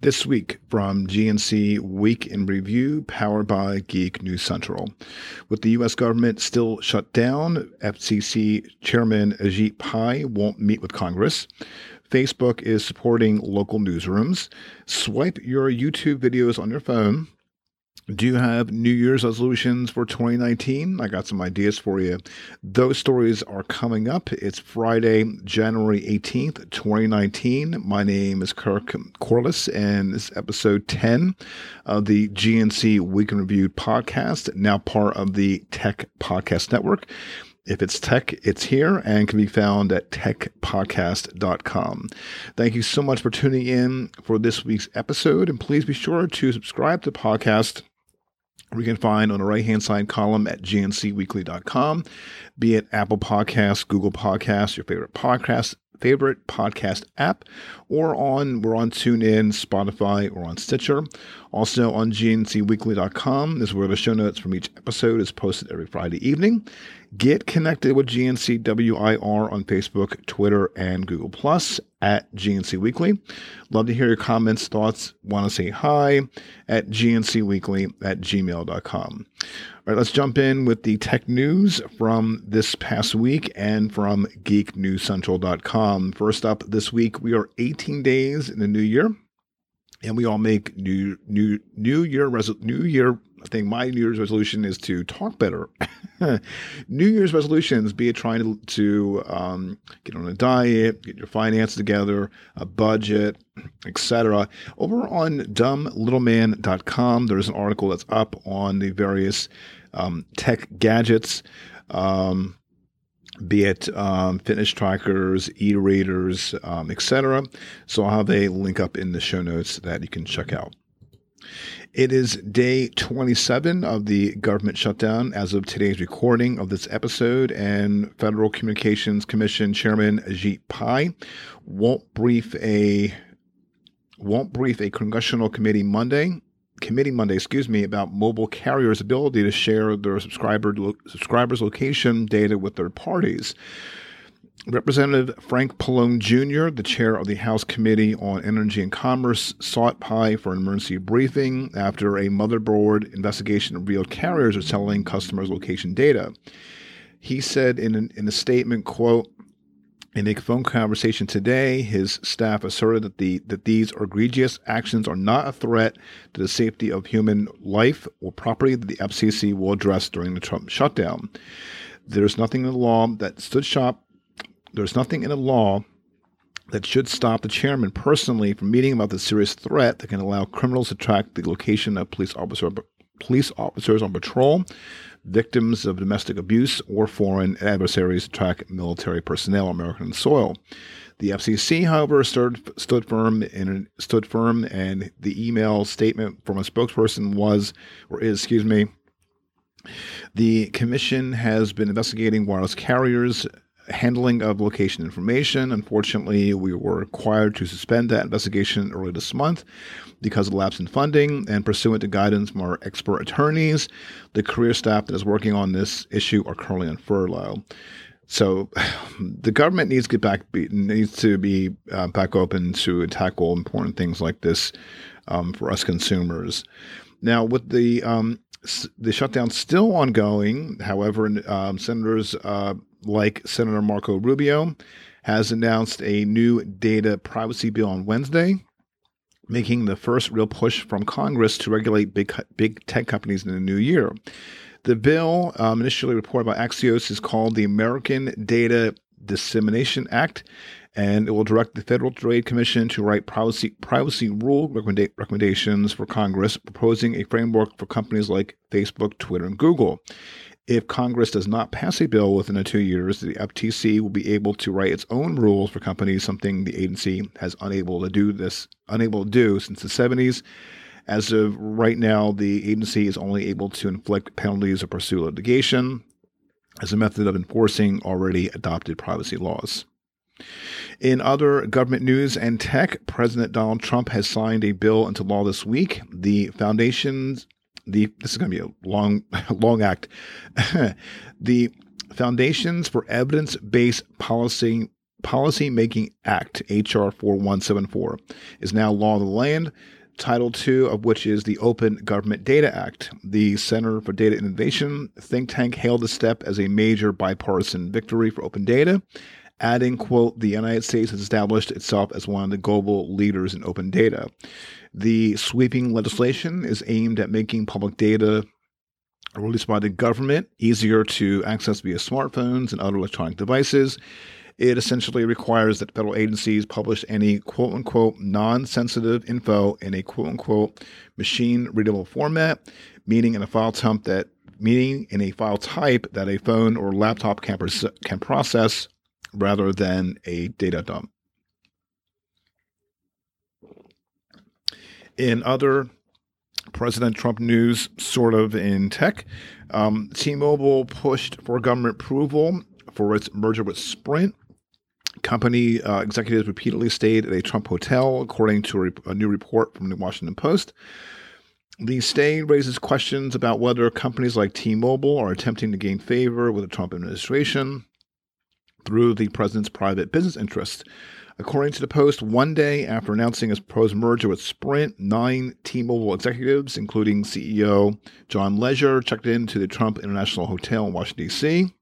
This week from GNC Week in Review, powered by Geek News Central. With the U.S. government still shut down, FCC Chairman Ajit Pai won't meet with Congress. Facebook is supporting local newsrooms. Swipe your YouTube videos on your phone do you have New Year's resolutions for 2019? I got some ideas for you. Those stories are coming up. It's Friday, January 18th, 2019. My name is Kirk Corliss, and this is episode 10 of the GNC Week in Review podcast, now part of the Tech Podcast Network. If it's tech, it's here and can be found at techpodcast.com. Thank you so much for tuning in for this week's episode, and please be sure to subscribe to the podcast we can find on the right hand side column at gncweekly.com, be it Apple Podcasts, Google Podcasts, your favorite podcast favorite podcast app, or on we're on TuneIn, Spotify, or on Stitcher. Also on GNCweekly.com is where the show notes from each episode is posted every Friday evening. Get connected with GNCWIR on Facebook, Twitter, and Google Plus at GNC Weekly. Love to hear your comments, thoughts, want to say hi at GNCweekly at gmail.com. All right, let's jump in with the tech news from this past week and from geeknewscentral.com. First up this week, we are 18 days in the new year and we all make new new new year resol- new year I think my New Year's resolution is to talk better. New Year's resolutions, be it trying to, to um, get on a diet, get your finances together, a budget, etc. Over on dumblittleman.com, there's an article that's up on the various um, tech gadgets. Um, be it um, fitness trackers, e-readers, um, etc. So I'll have a link up in the show notes that you can check out. It is day 27 of the government shutdown as of today's recording of this episode, and Federal Communications Commission Chairman Ajit Pai won't brief a won't brief a congressional committee Monday committee Monday, excuse me, about mobile carriers' ability to share their subscriber lo- subscribers' location data with third parties. Representative Frank Pallone Jr., the chair of the House Committee on Energy and Commerce, sought Pai for an emergency briefing after a motherboard investigation revealed carriers are selling customers' location data. He said in, an, in a statement, quote, in a phone conversation today, his staff asserted that the that these egregious actions are not a threat to the safety of human life or property that the FCC will address during the Trump shutdown. There's nothing in the law that stood shop. There's nothing in the law that should stop the chairman personally from meeting about the serious threat that can allow criminals to track the location of police officer police officers on patrol, victims of domestic abuse, or foreign adversaries attack military personnel on American soil. The FCC, however, stood, stood firm and stood firm, and the email statement from a spokesperson was, or is, excuse me, the commission has been investigating wireless carriers handling of location information. Unfortunately, we were required to suspend that investigation early this month because of lapse in funding and pursuant to guidance from our expert attorneys. The career staff that is working on this issue are currently on furlough. So the government needs to get back needs to be uh, back open to tackle important things like this um, for us consumers. Now, with the um, the shutdown still ongoing, however, um, senators uh, like Senator Marco Rubio has announced a new data privacy bill on Wednesday making the first real push from Congress to regulate big big tech companies in the new year. The bill, um, initially reported by Axios, is called the American Data Dissemination Act, and it will direct the Federal Trade Commission to write privacy privacy rule recommenda- recommendations for Congress, proposing a framework for companies like Facebook, Twitter, and Google. If Congress does not pass a bill within the two years, the FTC will be able to write its own rules for companies, something the agency has unable to do this unable to do since the 70s. As of right now, the agency is only able to inflict penalties or pursue litigation as a method of enforcing already adopted privacy laws. In other government news and tech, President Donald Trump has signed a bill into law this week. The foundations the this is going to be a long long act. the Foundations for Evidence Based Policy Policy Making Act, H.R. 4174, is now law of the land. Title II of which is the Open Government Data Act. The Center for Data Innovation think tank hailed the step as a major bipartisan victory for open data, adding, quote, the United States has established itself as one of the global leaders in open data. The sweeping legislation is aimed at making public data released by the government easier to access via smartphones and other electronic devices it essentially requires that federal agencies publish any quote unquote non sensitive info in a quote unquote machine readable format, meaning in a file type that meaning in a file type that a phone or laptop can, can process rather than a data dump. In other President Trump news, sort of in tech, um, T Mobile pushed for government approval for its merger with Sprint. Company uh, executives repeatedly stayed at a Trump hotel, according to a, re- a new report from the Washington Post. The stay raises questions about whether companies like T Mobile are attempting to gain favor with the Trump administration through the president's private business interests. According to the Post, one day after announcing his proposed merger with Sprint, nine T Mobile executives, including CEO John Legere, checked into the Trump International Hotel in Washington, D.C.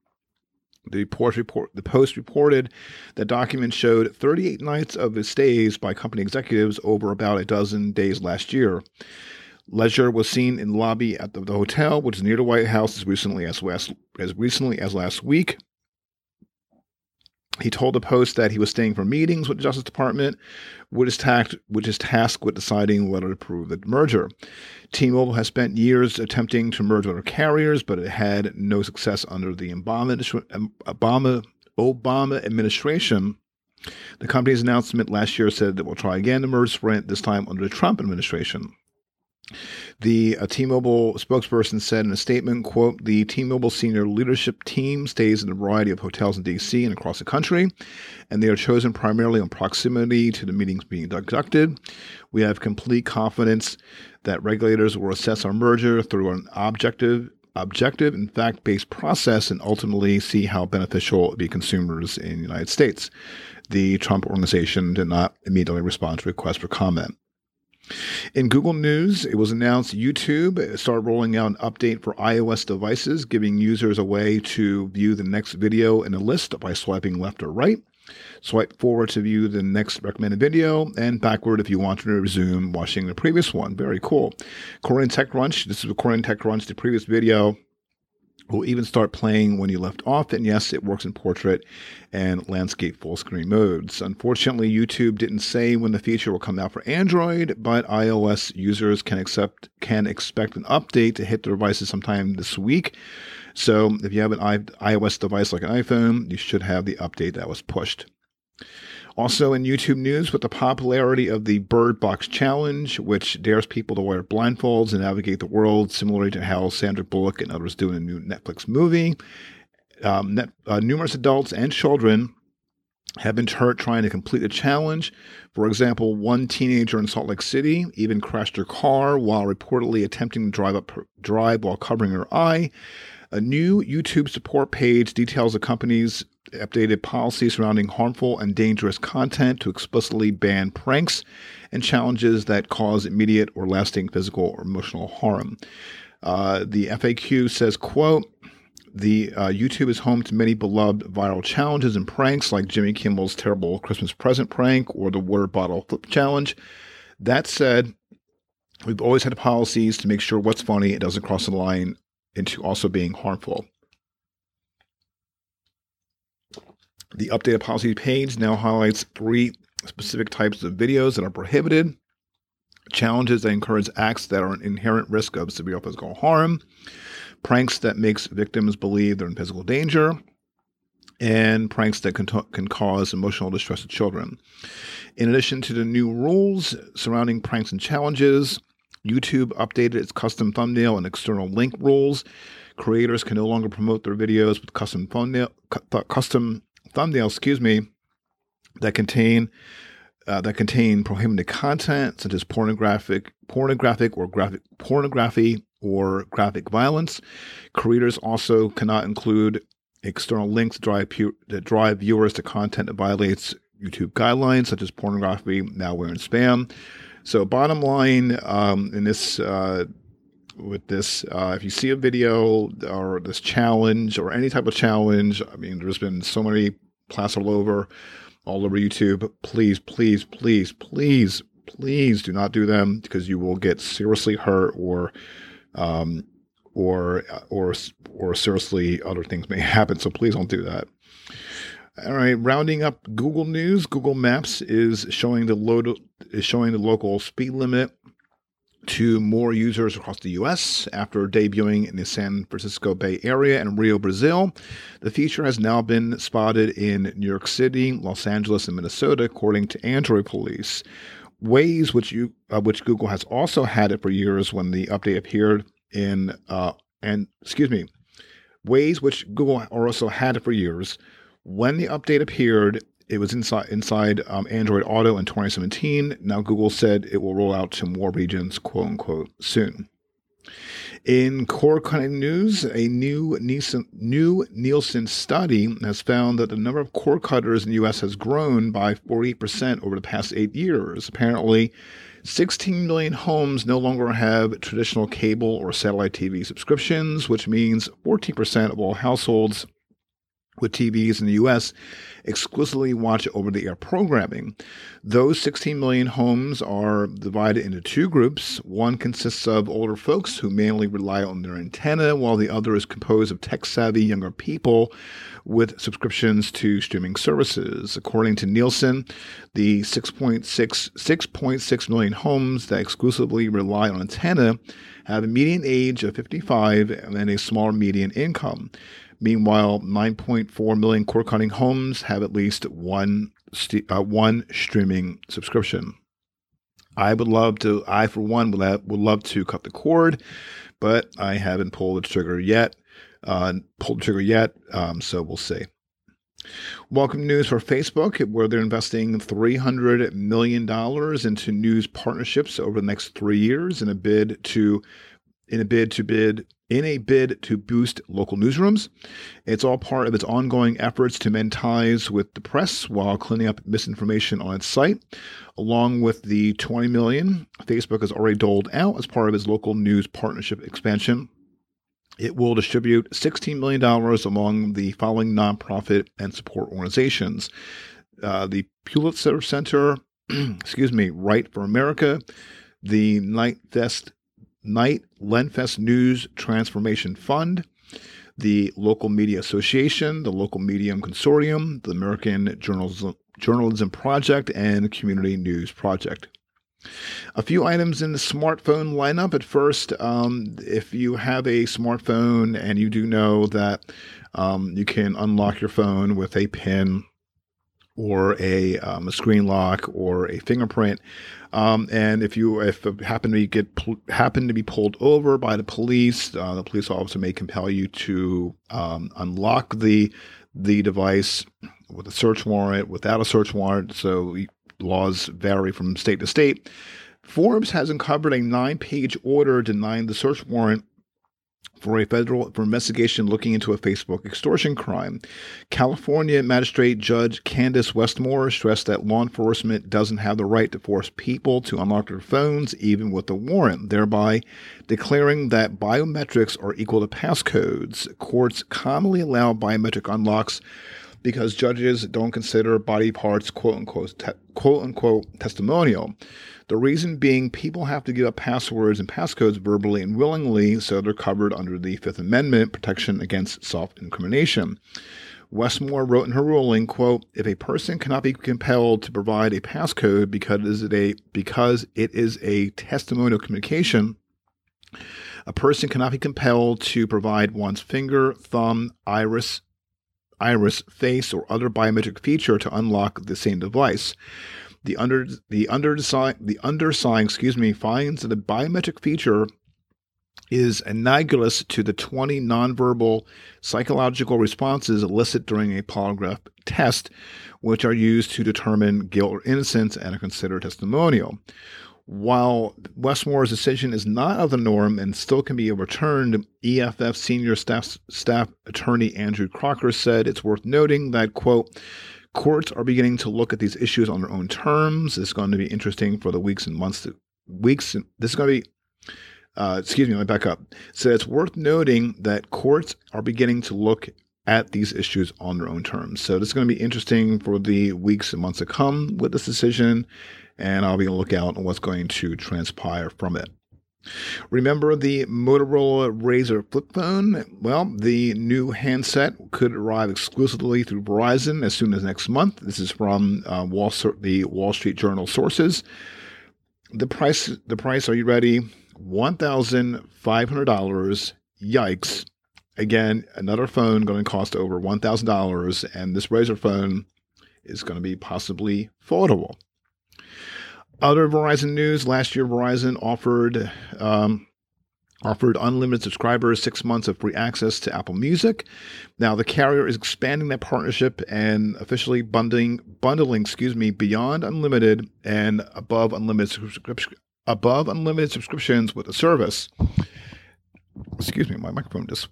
The, report, the Post reported that documents showed 38 nights of stays by company executives over about a dozen days last year. Legere was seen in the lobby at the, the hotel, which is near the White House, as recently as last as recently as last week. He told the Post that he was staying for meetings with the Justice Department, which is, tasked, which is tasked with deciding whether to approve the merger. T-Mobile has spent years attempting to merge other carriers, but it had no success under the Obama, um, Obama, Obama administration. The company's announcement last year said that it will try again to merge Sprint, this time under the Trump administration. The uh, T-Mobile spokesperson said in a statement, quote, the T-Mobile senior leadership team stays in a variety of hotels in D.C. and across the country, and they are chosen primarily on proximity to the meetings being conducted. We have complete confidence that regulators will assess our merger through an objective objective and fact-based process and ultimately see how beneficial it will be consumers in the United States. The Trump organization did not immediately respond to requests for comment. In Google News, it was announced YouTube started rolling out an update for iOS devices, giving users a way to view the next video in a list by swiping left or right. Swipe forward to view the next recommended video, and backward if you want to resume watching the previous one. Very cool. According to TechCrunch, this is according to TechCrunch, the previous video will even start playing when you left off. And yes, it works in portrait and landscape full screen modes. Unfortunately, YouTube didn't say when the feature will come out for Android, but iOS users can accept can expect an update to hit their devices sometime this week. So if you have an iOS device like an iPhone, you should have the update that was pushed. Also in YouTube news, with the popularity of the Bird Box Challenge, which dares people to wear blindfolds and navigate the world, similarly to how Sandra Bullock and others do in a new Netflix movie, um, net, uh, numerous adults and children have been hurt trying to complete the challenge. For example, one teenager in Salt Lake City even crashed her car while reportedly attempting to drive up drive while covering her eye. A new YouTube support page details the company's updated policy surrounding harmful and dangerous content to explicitly ban pranks and challenges that cause immediate or lasting physical or emotional harm. Uh, the FAQ says, quote, the uh, YouTube is home to many beloved viral challenges and pranks like Jimmy Kimmel's terrible Christmas present prank or the water bottle flip challenge. That said, we've always had policies to make sure what's funny doesn't cross the line into also being harmful. The updated policy page now highlights three specific types of videos that are prohibited, challenges that encourage acts that are an inherent risk of severe physical harm, pranks that makes victims believe they're in physical danger, and pranks that can, t- can cause emotional distress to children. In addition to the new rules surrounding pranks and challenges, YouTube updated its custom thumbnail and external link rules. Creators can no longer promote their videos with custom thumbnail, custom thumbnails, excuse me, that contain uh, that contain prohibited content such as pornographic, pornographic or graphic pornography or graphic violence. Creators also cannot include external links drive pu- that drive viewers to content that violates YouTube guidelines, such as pornography, malware, and spam. So, bottom line, um, in this uh, with this, uh, if you see a video or this challenge or any type of challenge, I mean, there's been so many class all over, all over YouTube. Please, please, please, please, please do not do them because you will get seriously hurt or um, or or or seriously other things may happen. So please don't do that. All right, rounding up Google News, Google Maps is showing the load is showing the local speed limit to more users across the US after debuting in the San Francisco Bay Area and Rio, Brazil. The feature has now been spotted in New York City, Los Angeles, and Minnesota, according to Android Police. Waze which you uh, which Google has also had it for years when the update appeared in uh, and excuse me, Waze which Google also had it for years. When the update appeared, it was inside inside um, Android Auto in 2017. Now Google said it will roll out to more regions, quote unquote, soon. In core cutting news, a new Nielsen, new Nielsen study has found that the number of cord cutters in the U.S. has grown by 40% over the past eight years. Apparently, 16 million homes no longer have traditional cable or satellite TV subscriptions, which means 14% of all households with TVs in the US exclusively watch over the air programming. Those 16 million homes are divided into two groups. One consists of older folks who mainly rely on their antenna, while the other is composed of tech savvy younger people with subscriptions to streaming services. According to Nielsen, the 6.6, 6.6 million homes that exclusively rely on antenna have a median age of 55 and a small median income. Meanwhile, 9.4 million cord cutting homes have at least one st- uh, one streaming subscription. I would love to. I, for one, would, have, would love to cut the cord, but I haven't pulled the trigger yet. Uh, pulled the trigger yet, um, so we'll see. Welcome news for Facebook, where they're investing $300 million into news partnerships over the next three years in a bid to in a bid to bid in a bid to boost local newsrooms. It's all part of its ongoing efforts to mend ties with the press while cleaning up misinformation on its site. Along with the 20 million Facebook has already doled out as part of its local news partnership expansion. It will distribute $16 million among the following nonprofit and support organizations. Uh, the Pulitzer Center, excuse me, Right for America, the Night Fest Knight Lenfest News Transformation Fund, the Local Media Association, the Local Medium Consortium, the American Journalism, Journalism Project, and Community News Project. A few items in the smartphone lineup. At first, um, if you have a smartphone and you do know that um, you can unlock your phone with a PIN or a, um, a screen lock or a fingerprint. Um, and if you if happen to get happen to be pulled over by the police, uh, the police officer may compel you to um, unlock the the device with a search warrant, without a search warrant. So laws vary from state to state. Forbes has uncovered a nine-page order denying the search warrant for a federal for investigation looking into a Facebook extortion crime. California Magistrate Judge Kandis Westmore stressed that law enforcement doesn't have the right to force people to unlock their phones even with a warrant, thereby declaring that biometrics are equal to passcodes. Courts commonly allow biometric unlocks because judges don't consider body parts quote unquote te- quote unquote testimonial. The reason being people have to give up passwords and passcodes verbally and willingly, so they're covered under the Fifth Amendment protection against self-incrimination. Westmore wrote in her ruling, quote, if a person cannot be compelled to provide a passcode because it is a, because it is a testimonial communication, a person cannot be compelled to provide one's finger, thumb, iris, iris, face, or other biometric feature to unlock the same device. The under the undersigned the undersigned, excuse me, finds that the biometric feature is analogous to the 20 nonverbal psychological responses elicited during a polygraph test, which are used to determine guilt or innocence and are considered testimonial. While Westmore's decision is not of the norm and still can be overturned, EFF senior staff, staff attorney Andrew Crocker said it's worth noting that, quote, courts are beginning to look at these issues on their own terms. It's going to be interesting for the weeks and months to, weeks. This is going to be uh, excuse me, let me back up. So it's worth noting that courts are beginning to look at these issues on their own terms. So this is going to be interesting for the weeks and months to come with this decision, and I'll be on the lookout on what's going to transpire from it. Remember the Motorola Razr flip phone? Well, the new handset could arrive exclusively through Verizon as soon as next month. This is from uh, Wall, the Wall Street Journal sources. The price, the price. Are you ready? One thousand five hundred dollars. Yikes! Again, another phone going to cost over $1,000, and this Razr phone is going to be possibly foldable. Other Verizon news: Last year, Verizon offered um, offered unlimited subscribers six months of free access to Apple Music. Now, the carrier is expanding that partnership and officially bundling bundling, excuse me, beyond unlimited and above unlimited subscription above unlimited subscriptions with the service. Excuse me, my microphone just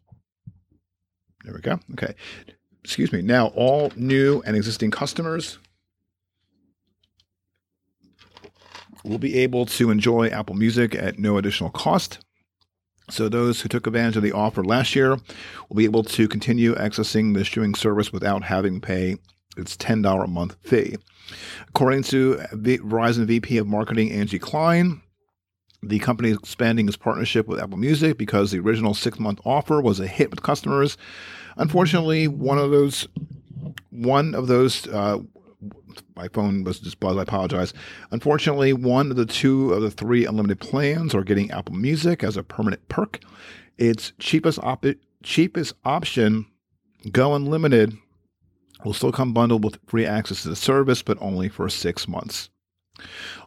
there we go. Okay. Excuse me. Now, all new and existing customers will be able to enjoy Apple Music at no additional cost. So, those who took advantage of the offer last year will be able to continue accessing the streaming service without having to pay its $10 a month fee. According to Verizon VP of Marketing Angie Klein, the company is expanding its partnership with Apple Music because the original six month offer was a hit with customers. Unfortunately, one of those, one of those, uh, my phone was just buzzed. I apologize. Unfortunately, one of the two of the three unlimited plans are getting Apple Music as a permanent perk. Its cheapest op- cheapest option, Go Unlimited, will still come bundled with free access to the service, but only for six months.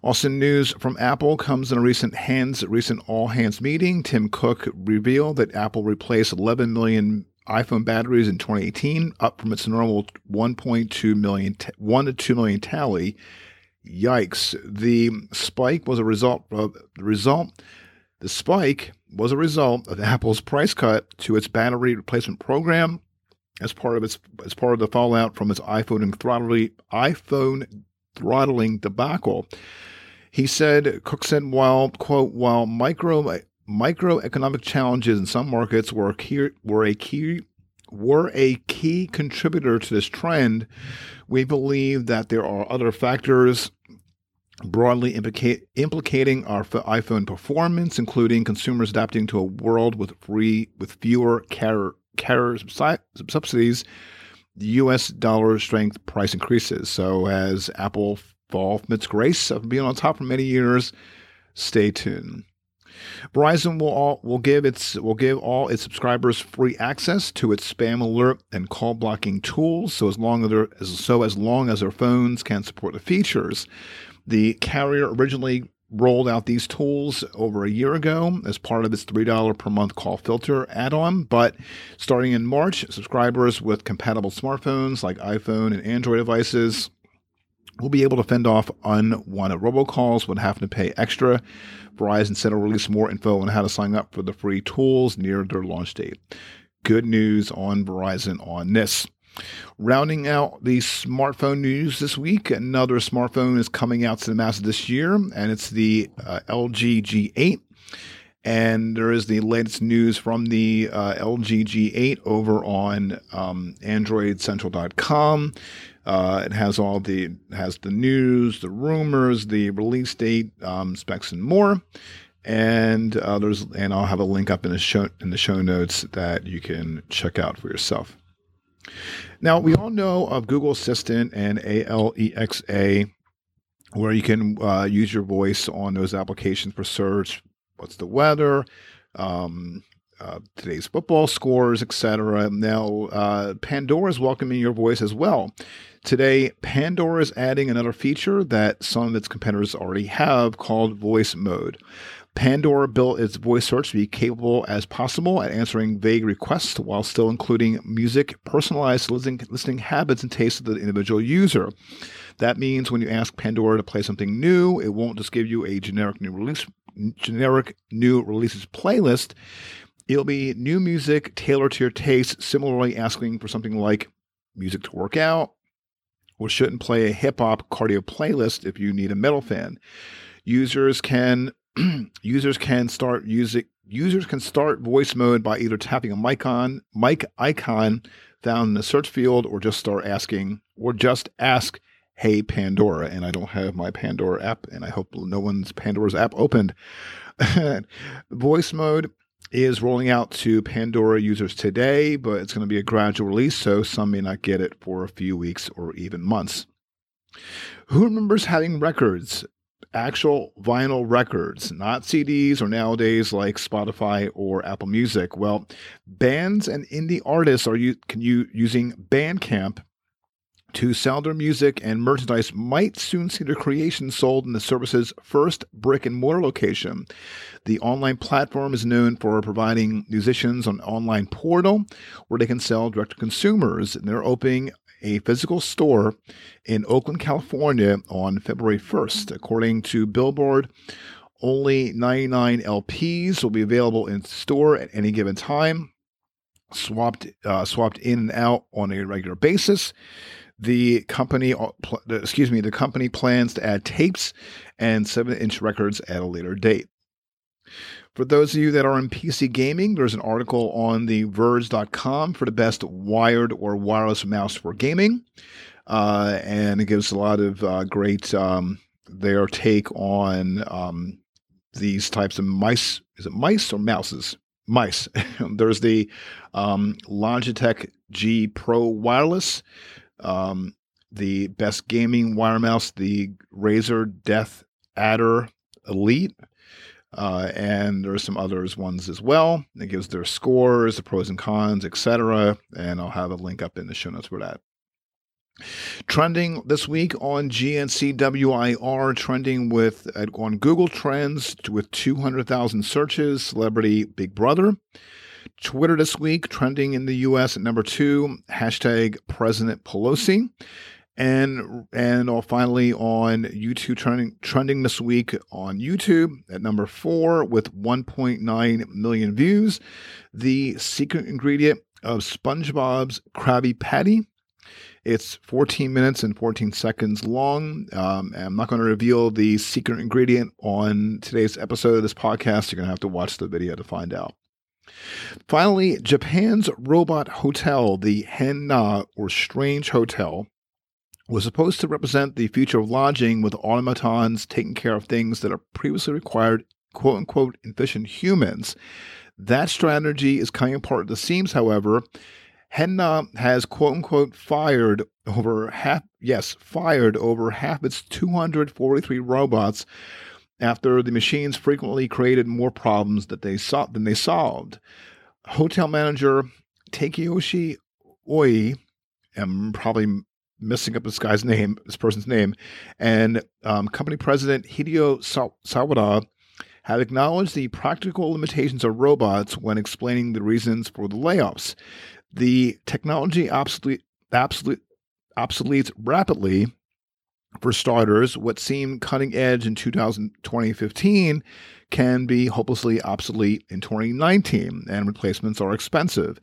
Also, news from Apple comes in a recent hands recent all hands meeting. Tim Cook revealed that Apple replaced 11 million iPhone batteries in 2018, up from its normal 1.2 million, 1 to 2 million tally. Yikes! The spike was a result of the result. The spike was a result of Apple's price cut to its battery replacement program as part of its as part of the fallout from its iPhone and throttling iPhone throttling debacle. He said, Cook said, while, quote, while micro, microeconomic challenges in some markets were a key, were a key were a key contributor to this trend, we believe that there are other factors broadly implicate, implicating our iPhone performance, including consumers adapting to a world with free with fewer carrier, carrier subsidies U.S. dollar strength price increases. So as Apple fall from its grace of being on top for many years, stay tuned. Verizon will all, will give its will give all its subscribers free access to its spam alert and call blocking tools. So as long as as so as long as their phones can support the features, the carrier originally rolled out these tools over a year ago as part of its $3 per month call filter add on. But starting in March, subscribers with compatible smartphones like iPhone and Android devices will be able to fend off unwanted robocalls without having to pay extra. Verizon said it'll release more info on how to sign up for the free tools near their launch date. Good news on Verizon on this. Rounding out the smartphone news this week, another smartphone is coming out to the masses this year, and it's the uh, LG G8. And there is the latest news from the uh, LG G8 over on um, AndroidCentral.com. Uh, it has all the has the news, the rumors, the release date, um, specs, and more. And uh, there's and I'll have a link up in the show in the show notes that you can check out for yourself. Now, we all know of Google Assistant and Alexa, where you can uh, use your voice on those applications for search. What's the weather? Um, uh, today's football scores, etc. Now, uh, Pandora is welcoming your voice as well. Today, Pandora is adding another feature that some of its competitors already have called voice mode. Pandora built its voice search to be capable as possible at answering vague requests while still including music, personalized listening, listening habits, and tastes of the individual user. That means when you ask Pandora to play something new, it won't just give you a generic new release generic new releases playlist. It'll be new music tailored to your taste, similarly asking for something like music to work out, or shouldn't play a hip hop cardio playlist if you need a metal fan. Users can users can start music users can start voice mode by either tapping a mic on mic icon found in the search field or just start asking or just ask hey pandora and i don't have my pandora app and i hope no one's pandora's app opened. Voice mode is rolling out to pandora users today but it's going to be a gradual release so some may not get it for a few weeks or even months. Who remembers having records actual vinyl records, not CDs or nowadays like Spotify or Apple Music. Well, bands and indie artists are you can you using Bandcamp to sell their music and merchandise might soon see their creations sold in the service's first brick and mortar location. The online platform is known for providing musicians an online portal where they can sell direct to consumers. And they're opening a physical store in Oakland, California on February 1st. According to Billboard, only 99 LPs will be available in store at any given time, swapped uh, swapped in and out on a regular basis. The company, uh, excuse me, the company plans to add tapes and seven-inch records at a later date. For those of you that are in PC gaming, there's an article on the Verge.com for the best wired or wireless mouse for gaming. Uh, and it gives a lot of uh, great um, their take on um, these types of mice. Is it mice or mouses? Mice. there's the um, Logitech G Pro Wireless, um, the best gaming wire mouse, the Razer Death Adder Elite uh, and there are some others ones as well. It gives their scores, the pros and cons, etc. And I'll have a link up in the show notes for that. Trending this week on GNCWIR, trending with uh, on Google Trends with 200,000 searches, celebrity Big Brother. Twitter this week, trending in the US at number two, hashtag President Pelosi and and finally on YouTube trending trending this week on YouTube at number four with 1.9 million views. The secret ingredient of SpongeBob's Krabby Patty. It's 14 minutes and 14 seconds long. Um, I'm not going to reveal the secret ingredient on today's episode of this podcast. You're going to have to watch the video to find out. Finally, Japan's robot hotel, the Henn na or Strange Hotel, was supposed to represent the future of lodging with automatons taking care of things that are previously required quote unquote efficient humans. That strategy is coming apart at the seams, however. Henn na has quote unquote fired over half yes, fired over half its 243 robots after the machines frequently created more problems that they saw than they solved. Hotel manager Takeyoshi Oi, I'm probably messing up this guy's name, this person's name, and um, company president Hideo Sawada have acknowledged the practical limitations of robots when explaining the reasons for the layoffs. The technology obsolete, obsolete, obsoletes rapidly. For starters, what seemed cutting edge in 2015 can be hopelessly obsolete in 2019, and replacements are expensive.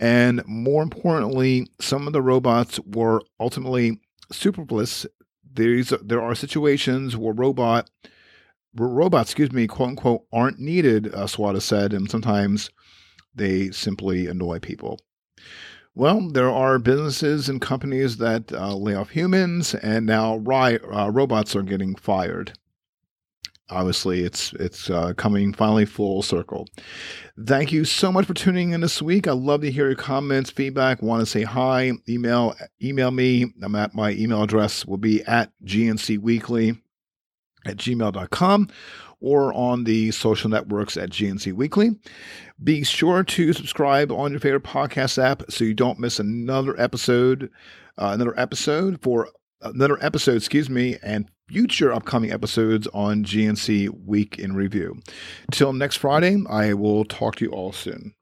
And more importantly, some of the robots were ultimately superfluous. There's, there are situations where robot robots, excuse me, quote unquote, aren't needed, uh, Sawada said, and sometimes they simply annoy people. Well, there are businesses and companies that uh, lay off humans, and now ri- uh, robots are getting fired obviously it's it's uh, coming finally full circle. Thank you so much for tuning in this week. I love to hear your comments feedback. Want to say hi email email me. I'm at my email address will be at gnc weekly at gmail.com or on the social networks at GNC Weekly. Be sure to subscribe on your favorite podcast app so you don't miss another episode, uh, another episode for another episode, excuse me, and future upcoming episodes on GNC Week in Review. Till next Friday, I will talk to you all soon.